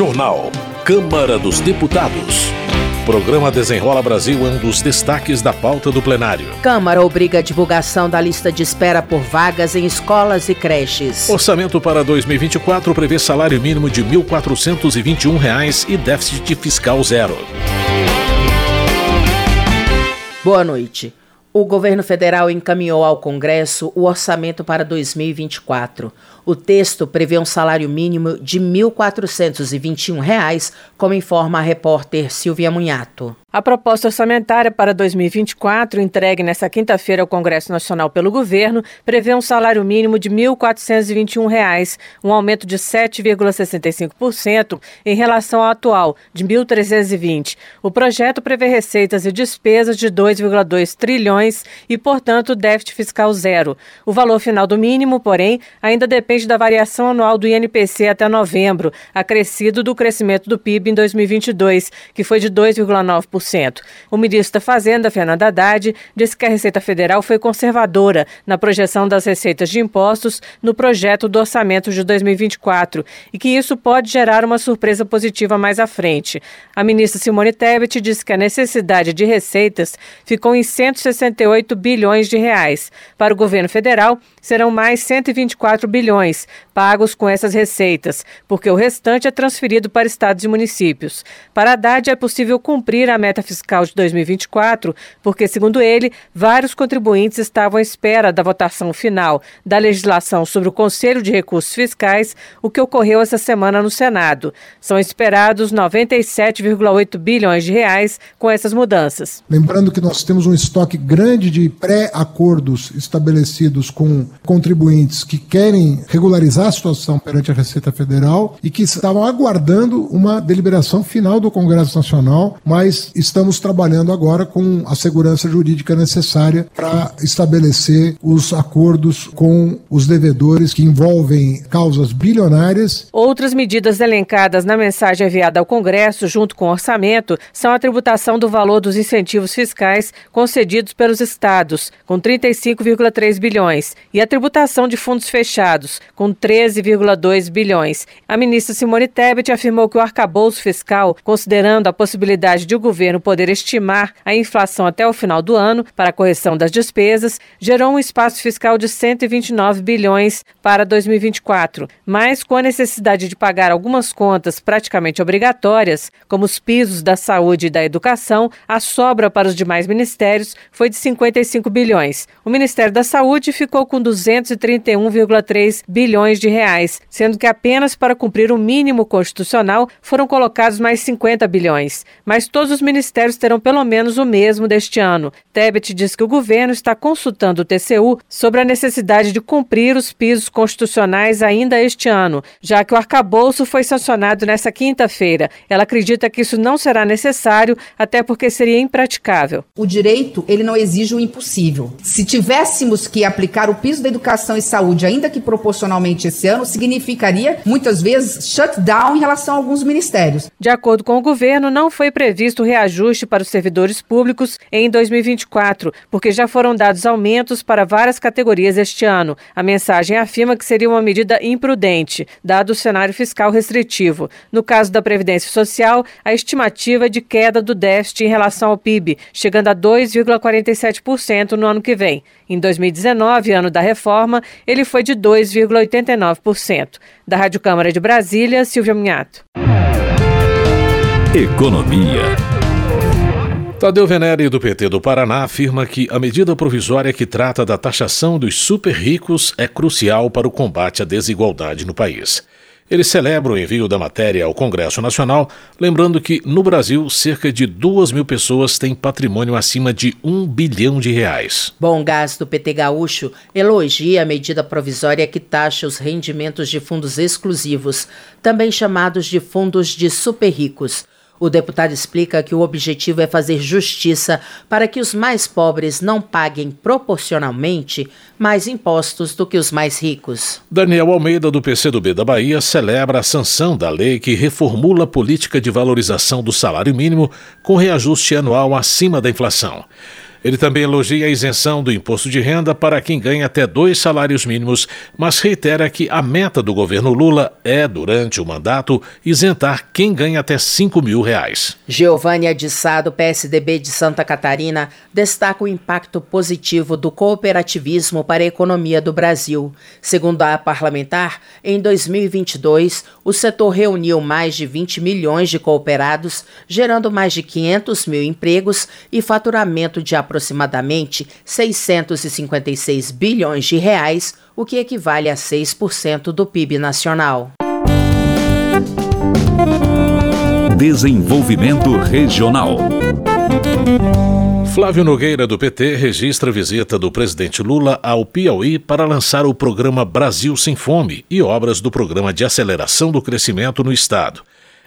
Jornal. Câmara dos Deputados. Programa Desenrola Brasil é um dos destaques da pauta do plenário. Câmara obriga a divulgação da lista de espera por vagas em escolas e creches. Orçamento para 2024 prevê salário mínimo de R$ 1.421 e déficit fiscal zero. Boa noite. O governo federal encaminhou ao Congresso o orçamento para 2024. O texto prevê um salário mínimo de R$ 1.421, como informa a repórter Silvia Munhato. A proposta orçamentária para 2024, entregue nesta quinta-feira ao Congresso Nacional pelo governo, prevê um salário mínimo de R$ 1.421, um aumento de 7,65% em relação ao atual, de R$ 1.320. O projeto prevê receitas e despesas de 2,2 trilhões e, portanto, déficit fiscal zero. O valor final do mínimo, porém, ainda depende da variação anual do INPC até novembro, acrescido do crescimento do PIB em 2022, que foi de 2,9%. O ministro da Fazenda, Fernando Haddad, disse que a Receita Federal foi conservadora na projeção das receitas de impostos no projeto do orçamento de 2024 e que isso pode gerar uma surpresa positiva mais à frente. A ministra Simone Tebet disse que a necessidade de receitas ficou em 168 bilhões de reais. Para o governo federal, serão mais 124 bilhões pagos com essas receitas, porque o restante é transferido para estados e municípios. Para Haddad, é possível cumprir a meta fiscal de 2024, porque, segundo ele, vários contribuintes estavam à espera da votação final da legislação sobre o Conselho de Recursos Fiscais, o que ocorreu essa semana no Senado. São esperados 97,8 bilhões de reais com essas mudanças. Lembrando que nós temos um estoque grande de pré-acordos estabelecidos com contribuintes que querem regularizar a situação perante a Receita Federal e que estavam aguardando uma deliberação final do Congresso Nacional, mas estamos trabalhando agora com a segurança jurídica necessária para estabelecer os acordos com os devedores que envolvem causas bilionárias. Outras medidas elencadas na mensagem enviada ao Congresso, junto com o orçamento, são a tributação do valor dos incentivos fiscais concedidos pelos estados, com 35,3 bilhões, e a tributação de fundos fechados, com 13,2 bilhões. A ministra Simone Tebet afirmou que o arcabouço fiscal, considerando a possibilidade de o governo governo poder estimar a inflação até o final do ano para a correção das despesas, gerou um espaço fiscal de 129 bilhões para 2024. Mas com a necessidade de pagar algumas contas praticamente obrigatórias, como os pisos da saúde e da educação, a sobra para os demais ministérios foi de 55 bilhões. O Ministério da Saúde ficou com 231,3 bilhões de reais, sendo que apenas para cumprir o mínimo constitucional foram colocados mais 50 bilhões. Mas todos os ministérios terão pelo menos o mesmo deste ano. Tebet diz que o governo está consultando o TCU sobre a necessidade de cumprir os pisos constitucionais ainda este ano, já que o arcabouço foi sancionado nesta quinta-feira. Ela acredita que isso não será necessário, até porque seria impraticável. O direito, ele não exige o impossível. Se tivéssemos que aplicar o piso da educação e saúde, ainda que proporcionalmente esse ano, significaria, muitas vezes, shutdown em relação a alguns ministérios. De acordo com o governo, não foi previsto reajuste reajuste para os servidores públicos em 2024, porque já foram dados aumentos para várias categorias este ano. A mensagem afirma que seria uma medida imprudente, dado o cenário fiscal restritivo. No caso da Previdência Social, a estimativa é de queda do déficit em relação ao PIB, chegando a 2,47% no ano que vem. Em 2019, ano da reforma, ele foi de 2,89%. Da Rádio Câmara de Brasília, Silvia Minhato. Economia. Tadeu Venere, do PT do Paraná, afirma que a medida provisória que trata da taxação dos super ricos é crucial para o combate à desigualdade no país. Ele celebra o envio da matéria ao Congresso Nacional, lembrando que, no Brasil, cerca de duas mil pessoas têm patrimônio acima de um bilhão de reais. Bom Gás do PT Gaúcho elogia a medida provisória que taxa os rendimentos de fundos exclusivos, também chamados de fundos de super ricos. O deputado explica que o objetivo é fazer justiça para que os mais pobres não paguem proporcionalmente mais impostos do que os mais ricos. Daniel Almeida, do PCdoB da Bahia, celebra a sanção da lei que reformula a política de valorização do salário mínimo com reajuste anual acima da inflação. Ele também elogia a isenção do imposto de renda para quem ganha até dois salários mínimos, mas reitera que a meta do governo Lula é, durante o mandato, isentar quem ganha até 5 mil reais. Giovânia de PSDB de Santa Catarina, destaca o impacto positivo do cooperativismo para a economia do Brasil. Segundo a parlamentar, em 2022, o setor reuniu mais de 20 milhões de cooperados, gerando mais de 500 mil empregos e faturamento de aproximadamente 656 bilhões de reais, o que equivale a 6% do PIB nacional. Desenvolvimento Regional. Flávio Nogueira, do PT, registra a visita do presidente Lula ao Piauí para lançar o programa Brasil Sem Fome e obras do Programa de Aceleração do Crescimento no Estado.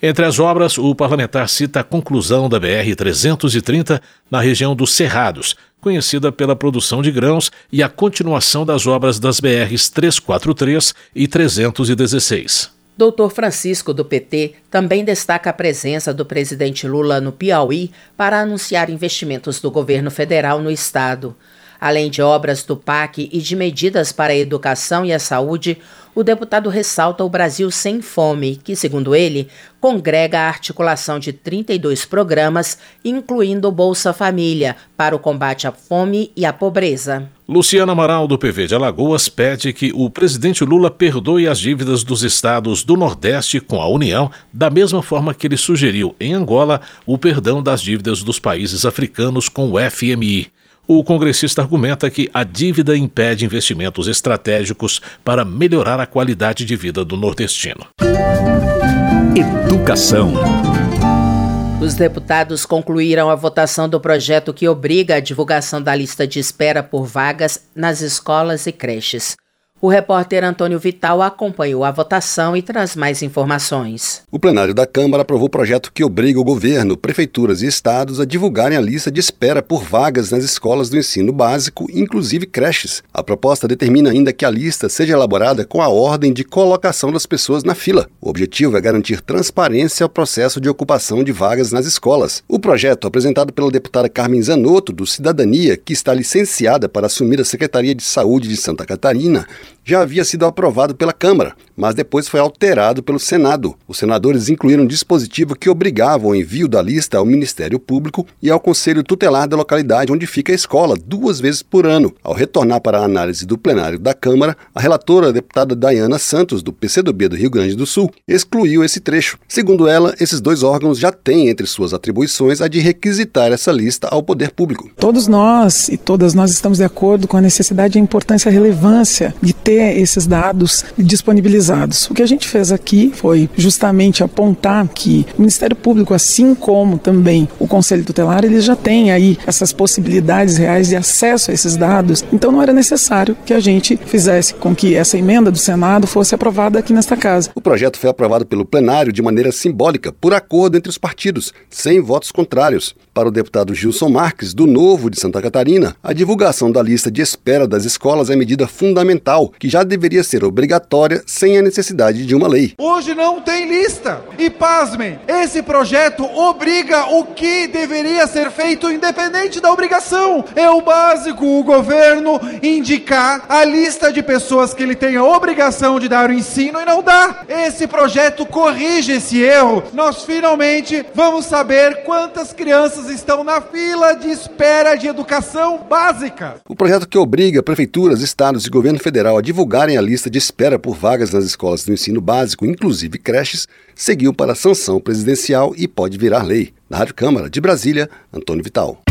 Entre as obras, o parlamentar cita a conclusão da BR-330 na região dos Cerrados, conhecida pela produção de grãos, e a continuação das obras das BRs 343 e 316. Doutor Francisco, do PT, também destaca a presença do presidente Lula no Piauí para anunciar investimentos do governo federal no estado. Além de obras do PAC e de medidas para a educação e a saúde, o deputado ressalta o Brasil Sem Fome, que, segundo ele, congrega a articulação de 32 programas, incluindo o Bolsa Família, para o combate à fome e à pobreza. Luciana Amaral, do PV de Alagoas, pede que o presidente Lula perdoe as dívidas dos estados do Nordeste com a União, da mesma forma que ele sugeriu em Angola o perdão das dívidas dos países africanos com o FMI. O congressista argumenta que a dívida impede investimentos estratégicos para melhorar a qualidade de vida do nordestino. Educação. Os deputados concluíram a votação do projeto que obriga a divulgação da lista de espera por vagas nas escolas e creches. O repórter Antônio Vital acompanhou a votação e traz mais informações. O plenário da Câmara aprovou o projeto que obriga o governo, prefeituras e estados a divulgarem a lista de espera por vagas nas escolas do ensino básico, inclusive creches. A proposta determina ainda que a lista seja elaborada com a ordem de colocação das pessoas na fila. O objetivo é garantir transparência ao processo de ocupação de vagas nas escolas. O projeto, apresentado pela deputada Carmen Zanotto, do Cidadania, que está licenciada para assumir a Secretaria de Saúde de Santa Catarina, já havia sido aprovado pela Câmara, mas depois foi alterado pelo Senado. Os senadores incluíram um dispositivo que obrigava o envio da lista ao Ministério Público e ao Conselho Tutelar da localidade onde fica a escola, duas vezes por ano. Ao retornar para a análise do plenário da Câmara, a relatora, a deputada Dayana Santos, do PCdoB do Rio Grande do Sul, excluiu esse trecho. Segundo ela, esses dois órgãos já têm entre suas atribuições a de requisitar essa lista ao poder público. Todos nós e todas nós estamos de acordo com a necessidade e a importância e a relevância de ter esses dados disponibilizados. O que a gente fez aqui foi justamente apontar que o Ministério Público, assim como também o Conselho Tutelar, eles já têm aí essas possibilidades reais de acesso a esses dados. Então não era necessário que a gente fizesse com que essa emenda do Senado fosse aprovada aqui nesta casa. O projeto foi aprovado pelo plenário de maneira simbólica, por acordo entre os partidos, sem votos contrários. Para o deputado Gilson Marques, do Novo de Santa Catarina, a divulgação da lista de espera das escolas é medida fundamental que já deveria ser obrigatória sem a necessidade de uma lei. Hoje não tem lista. E pasmem, esse projeto obriga o que deveria ser feito independente da obrigação. É o básico o governo indicar a lista de pessoas que ele tem a obrigação de dar o ensino e não dá. Esse projeto corrige esse erro. Nós finalmente vamos saber quantas crianças estão na fila de espera de educação básica. O projeto que obriga prefeituras, estados e governo federal a divulgarem a lista de espera por vagas nas escolas do ensino básico, inclusive creches, seguiu para sanção presidencial e pode virar lei. Na Rádio Câmara de Brasília, Antônio Vital.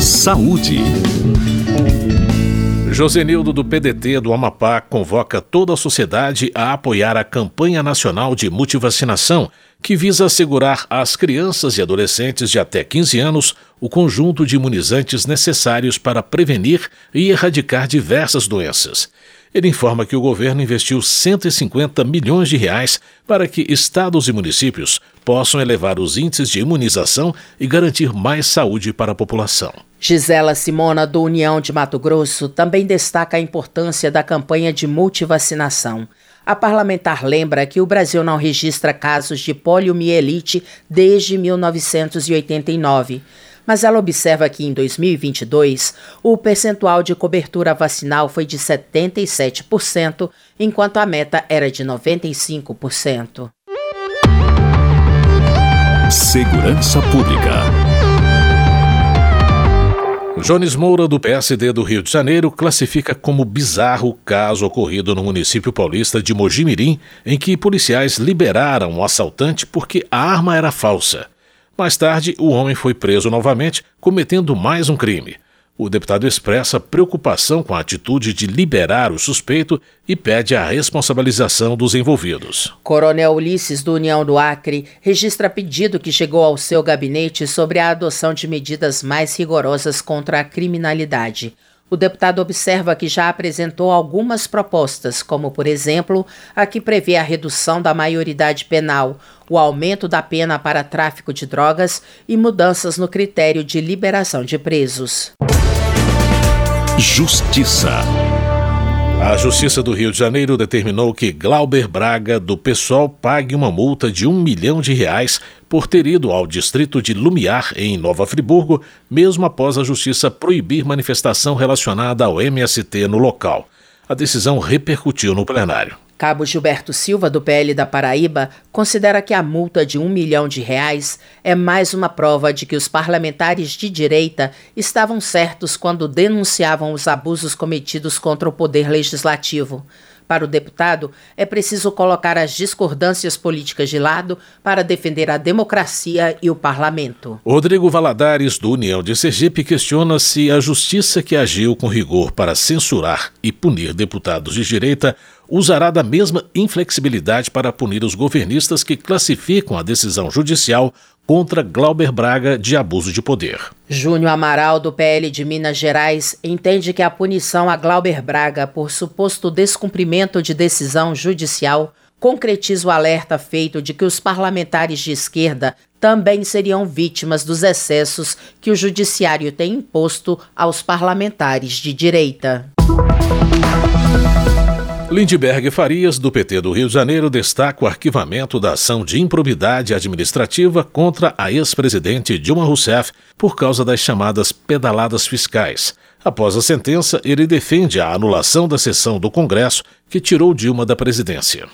Saúde. Josenildo do PDT do Amapá convoca toda a sociedade a apoiar a campanha nacional de multivacinação, que visa assegurar às crianças e adolescentes de até 15 anos o conjunto de imunizantes necessários para prevenir e erradicar diversas doenças. Ele informa que o governo investiu 150 milhões de reais para que estados e municípios possam elevar os índices de imunização e garantir mais saúde para a população. Gisela Simona, do União de Mato Grosso, também destaca a importância da campanha de multivacinação. A parlamentar lembra que o Brasil não registra casos de poliomielite desde 1989. Mas ela observa que em 2022 o percentual de cobertura vacinal foi de 77%, enquanto a meta era de 95%. Segurança Pública. Jones Moura, do PSD do Rio de Janeiro, classifica como bizarro o caso ocorrido no município paulista de Mojimirim, em que policiais liberaram o assaltante porque a arma era falsa. Mais tarde, o homem foi preso novamente, cometendo mais um crime. O deputado expressa preocupação com a atitude de liberar o suspeito e pede a responsabilização dos envolvidos. Coronel Ulisses, do União do Acre, registra pedido que chegou ao seu gabinete sobre a adoção de medidas mais rigorosas contra a criminalidade. O deputado observa que já apresentou algumas propostas, como, por exemplo, a que prevê a redução da maioridade penal, o aumento da pena para tráfico de drogas e mudanças no critério de liberação de presos. Justiça. A Justiça do Rio de Janeiro determinou que Glauber Braga, do PSOL, pague uma multa de um milhão de reais por ter ido ao distrito de Lumiar, em Nova Friburgo, mesmo após a Justiça proibir manifestação relacionada ao MST no local. A decisão repercutiu no plenário. Cabo Gilberto Silva, do PL da Paraíba, considera que a multa de um milhão de reais é mais uma prova de que os parlamentares de direita estavam certos quando denunciavam os abusos cometidos contra o poder legislativo. Para o deputado, é preciso colocar as discordâncias políticas de lado para defender a democracia e o parlamento. Rodrigo Valadares, do União de Sergipe, questiona se a justiça que agiu com rigor para censurar e punir deputados de direita usará da mesma inflexibilidade para punir os governistas que classificam a decisão judicial contra Glauber Braga de abuso de poder. Júnior Amaral, do PL de Minas Gerais, entende que a punição a Glauber Braga por suposto descumprimento de decisão judicial concretiza o alerta feito de que os parlamentares de esquerda também seriam vítimas dos excessos que o judiciário tem imposto aos parlamentares de direita. Lindbergh Farias, do PT do Rio de Janeiro, destaca o arquivamento da ação de improbidade administrativa contra a ex-presidente Dilma Rousseff por causa das chamadas pedaladas fiscais. Após a sentença, ele defende a anulação da sessão do Congresso que tirou Dilma da presidência.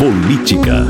Política.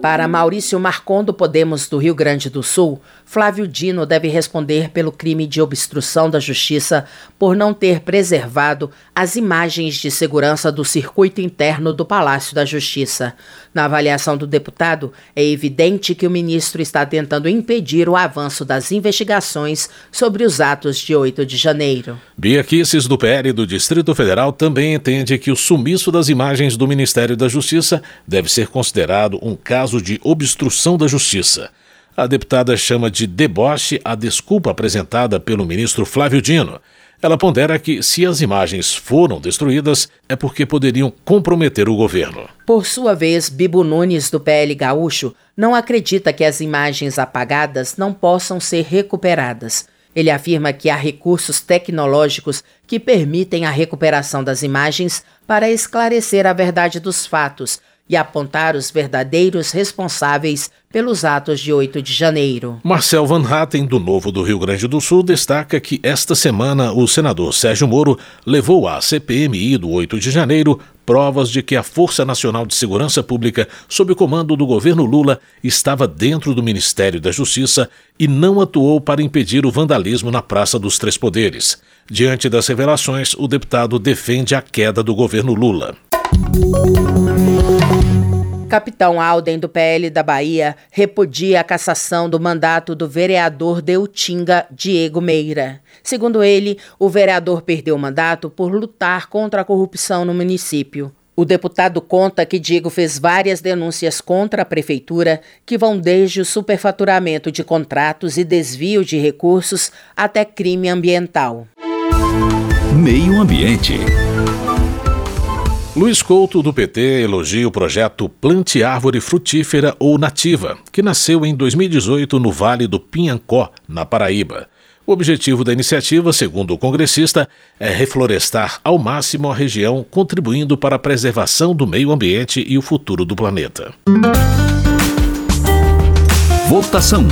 Para Maurício Marcon do Podemos do Rio Grande do Sul, Flávio Dino deve responder pelo crime de obstrução da justiça por não ter preservado as imagens de segurança do circuito interno do Palácio da Justiça. Na avaliação do deputado, é evidente que o ministro está tentando impedir o avanço das investigações sobre os atos de 8 de janeiro. Bia Kisses, do PL do Distrito Federal, também entende que o sumiço das imagens do Ministério da Justiça deve ser considerado um caso caso de obstrução da justiça. A deputada chama de deboche a desculpa apresentada pelo ministro Flávio Dino. Ela pondera que, se as imagens foram destruídas, é porque poderiam comprometer o governo. Por sua vez, Bibo Nunes, do PL Gaúcho, não acredita que as imagens apagadas não possam ser recuperadas. Ele afirma que há recursos tecnológicos que permitem a recuperação das imagens para esclarecer a verdade dos fatos, e apontar os verdadeiros responsáveis pelos atos de 8 de janeiro. Marcel Van Hatten, do Novo do Rio Grande do Sul, destaca que esta semana o senador Sérgio Moro levou à CPMI do 8 de janeiro provas de que a Força Nacional de Segurança Pública, sob o comando do governo Lula, estava dentro do Ministério da Justiça e não atuou para impedir o vandalismo na Praça dos Três Poderes. Diante das revelações, o deputado defende a queda do governo Lula. Capitão Alden, do PL da Bahia, repudia a cassação do mandato do vereador de Utinga, Diego Meira. Segundo ele, o vereador perdeu o mandato por lutar contra a corrupção no município. O deputado conta que Diego fez várias denúncias contra a prefeitura, que vão desde o superfaturamento de contratos e desvio de recursos até crime ambiental. Meio Ambiente. Luiz Couto, do PT, elogia o projeto Plante Árvore Frutífera ou Nativa, que nasceu em 2018 no Vale do Pinhancó, na Paraíba. O objetivo da iniciativa, segundo o congressista, é reflorestar ao máximo a região, contribuindo para a preservação do meio ambiente e o futuro do planeta. Votação.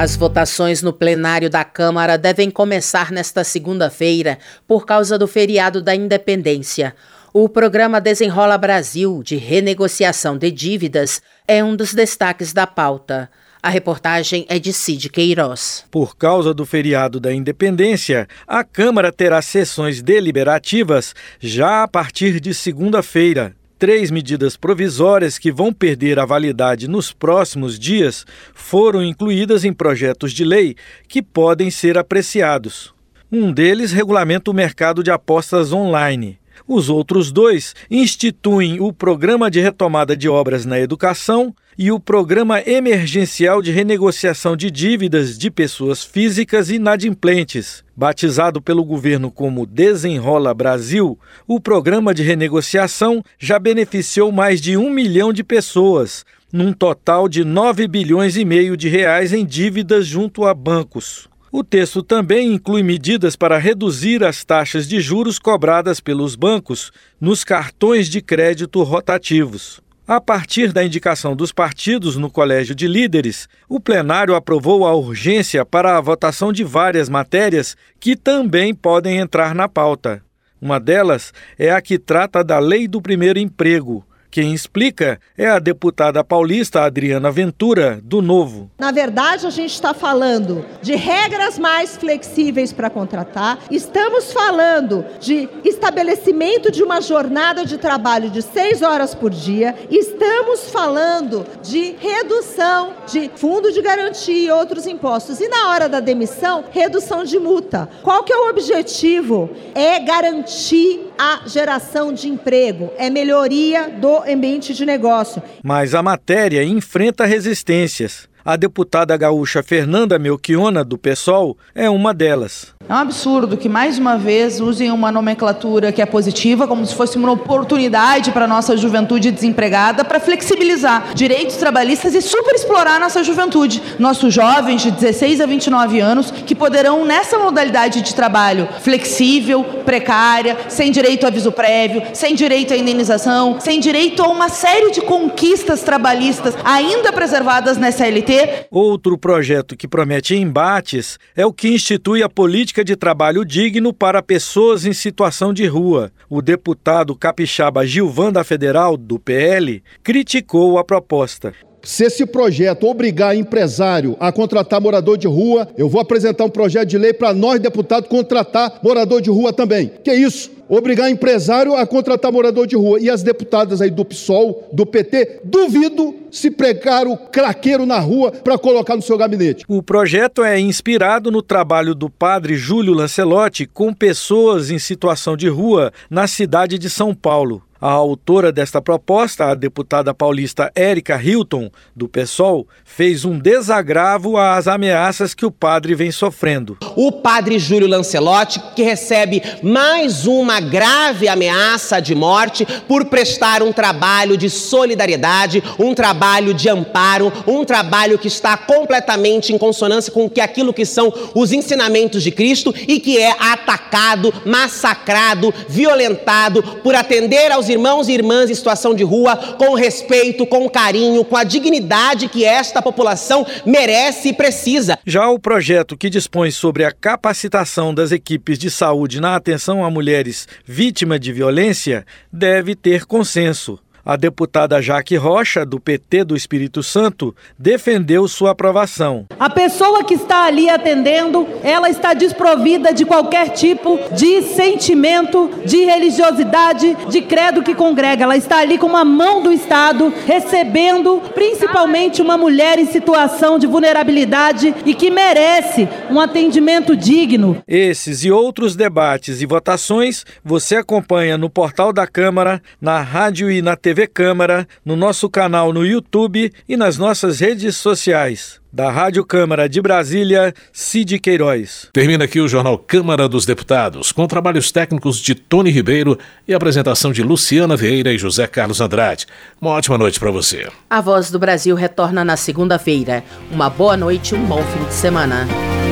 As votações no plenário da Câmara devem começar nesta segunda-feira por causa do feriado da Independência. O programa Desenrola Brasil, de renegociação de dívidas, é um dos destaques da pauta. A reportagem é de Cid Queiroz. Por causa do feriado da Independência, a Câmara terá sessões deliberativas já a partir de segunda-feira. Três medidas provisórias que vão perder a validade nos próximos dias foram incluídas em projetos de lei que podem ser apreciados. Um deles regulamenta o mercado de apostas online. Os outros dois instituem o Programa de Retomada de Obras na Educação e o Programa Emergencial de Renegociação de Dívidas de Pessoas Físicas Inadimplentes. Batizado pelo governo como Desenrola Brasil, o programa de renegociação já beneficiou mais de um milhão de pessoas, num total de 9 bilhões e meio de reais em dívidas junto a bancos. O texto também inclui medidas para reduzir as taxas de juros cobradas pelos bancos nos cartões de crédito rotativos. A partir da indicação dos partidos no Colégio de Líderes, o plenário aprovou a urgência para a votação de várias matérias que também podem entrar na pauta. Uma delas é a que trata da Lei do Primeiro Emprego, quem explica é a deputada paulista Adriana Ventura, do Novo. Na verdade, a gente está falando de regras mais flexíveis para contratar, estamos falando de estabelecimento de uma jornada de trabalho de seis horas por dia, estamos falando de redução de fundo de garantia e outros impostos. E na hora da demissão, redução de multa. Qual que é o objetivo? É garantir a geração de emprego, é melhoria do ambiente de negócio. Mas a matéria enfrenta resistências. A deputada gaúcha Fernanda Melchiona, do PSOL, é uma delas. É um absurdo que, mais uma vez, usem uma nomenclatura que é positiva, como se fosse uma oportunidade para a nossa juventude desempregada, para flexibilizar direitos trabalhistas e superexplorar nossa juventude. Nossos jovens de 16 a 29 anos, que poderão, nessa modalidade de trabalho flexível, precária, sem direito a aviso prévio, sem direito à indenização, sem direito a uma série de conquistas trabalhistas ainda preservadas nessa LT. Outro projeto que promete embates é o que institui a política política de trabalho digno para pessoas em situação de rua. O deputado capixaba Gilvan da Federal, do PL, criticou a proposta. Se esse projeto obrigar empresário a contratar morador de rua, eu vou apresentar um projeto de lei para nós, deputados, contratar morador de rua também. Que é isso? Obrigar empresário a contratar morador de rua. E as deputadas aí do PSOL, do PT, duvido se pregaram craqueiro na rua para colocar no seu gabinete. O projeto é inspirado no trabalho do padre Júlio Lancelotti com pessoas em situação de rua na cidade de São Paulo. A autora desta proposta, a deputada paulista Érica Hilton, do PSOL, fez um desagravo às ameaças que o padre vem sofrendo. O padre Júlio Lancelotti, que recebe mais uma grave ameaça de morte por prestar um trabalho de solidariedade, um trabalho de amparo, um trabalho que está completamente em consonância com que aquilo que são os ensinamentos de Cristo e que é atacado, massacrado, violentado por atender aos irmãos e irmãs em situação de rua com respeito, com carinho, com a dignidade que esta população merece e precisa. Já o projeto que dispõe sobre a capacitação das equipes de saúde na atenção a mulheres vítimas de violência deve ter consenso. A deputada Jaque Rocha, do PT do Espírito Santo, defendeu sua aprovação. A pessoa que está ali atendendo, ela está desprovida de qualquer tipo de sentimento, de religiosidade, de credo que congrega. Ela está ali com uma mão do Estado, recebendo principalmente uma mulher em situação de vulnerabilidade e que merece um atendimento digno. Esses e outros debates e votações você acompanha no portal da Câmara, na rádio e na TV TV Câmara, no nosso canal no YouTube e nas nossas redes sociais. Da Rádio Câmara de Brasília, Cid Queiroz. Termina aqui o Jornal Câmara dos Deputados, com trabalhos técnicos de Tony Ribeiro e apresentação de Luciana Vieira e José Carlos Andrade. Uma ótima noite para você. A Voz do Brasil retorna na segunda-feira. Uma boa noite e um bom fim de semana.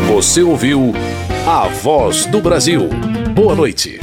Você ouviu A Voz do Brasil. Boa noite.